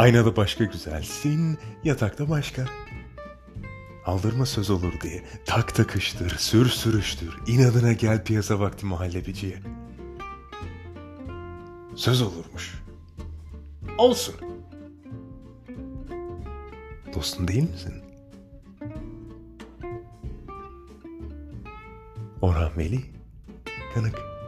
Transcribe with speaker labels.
Speaker 1: Aynada başka güzelsin, yatakta başka. Aldırma söz olur diye tak takıştır, sür sürüştür, inadına gel piyasa vakti mahallebiciye. Söz olurmuş. Olsun. Dostun değil misin? Orhan Veli, Kanık.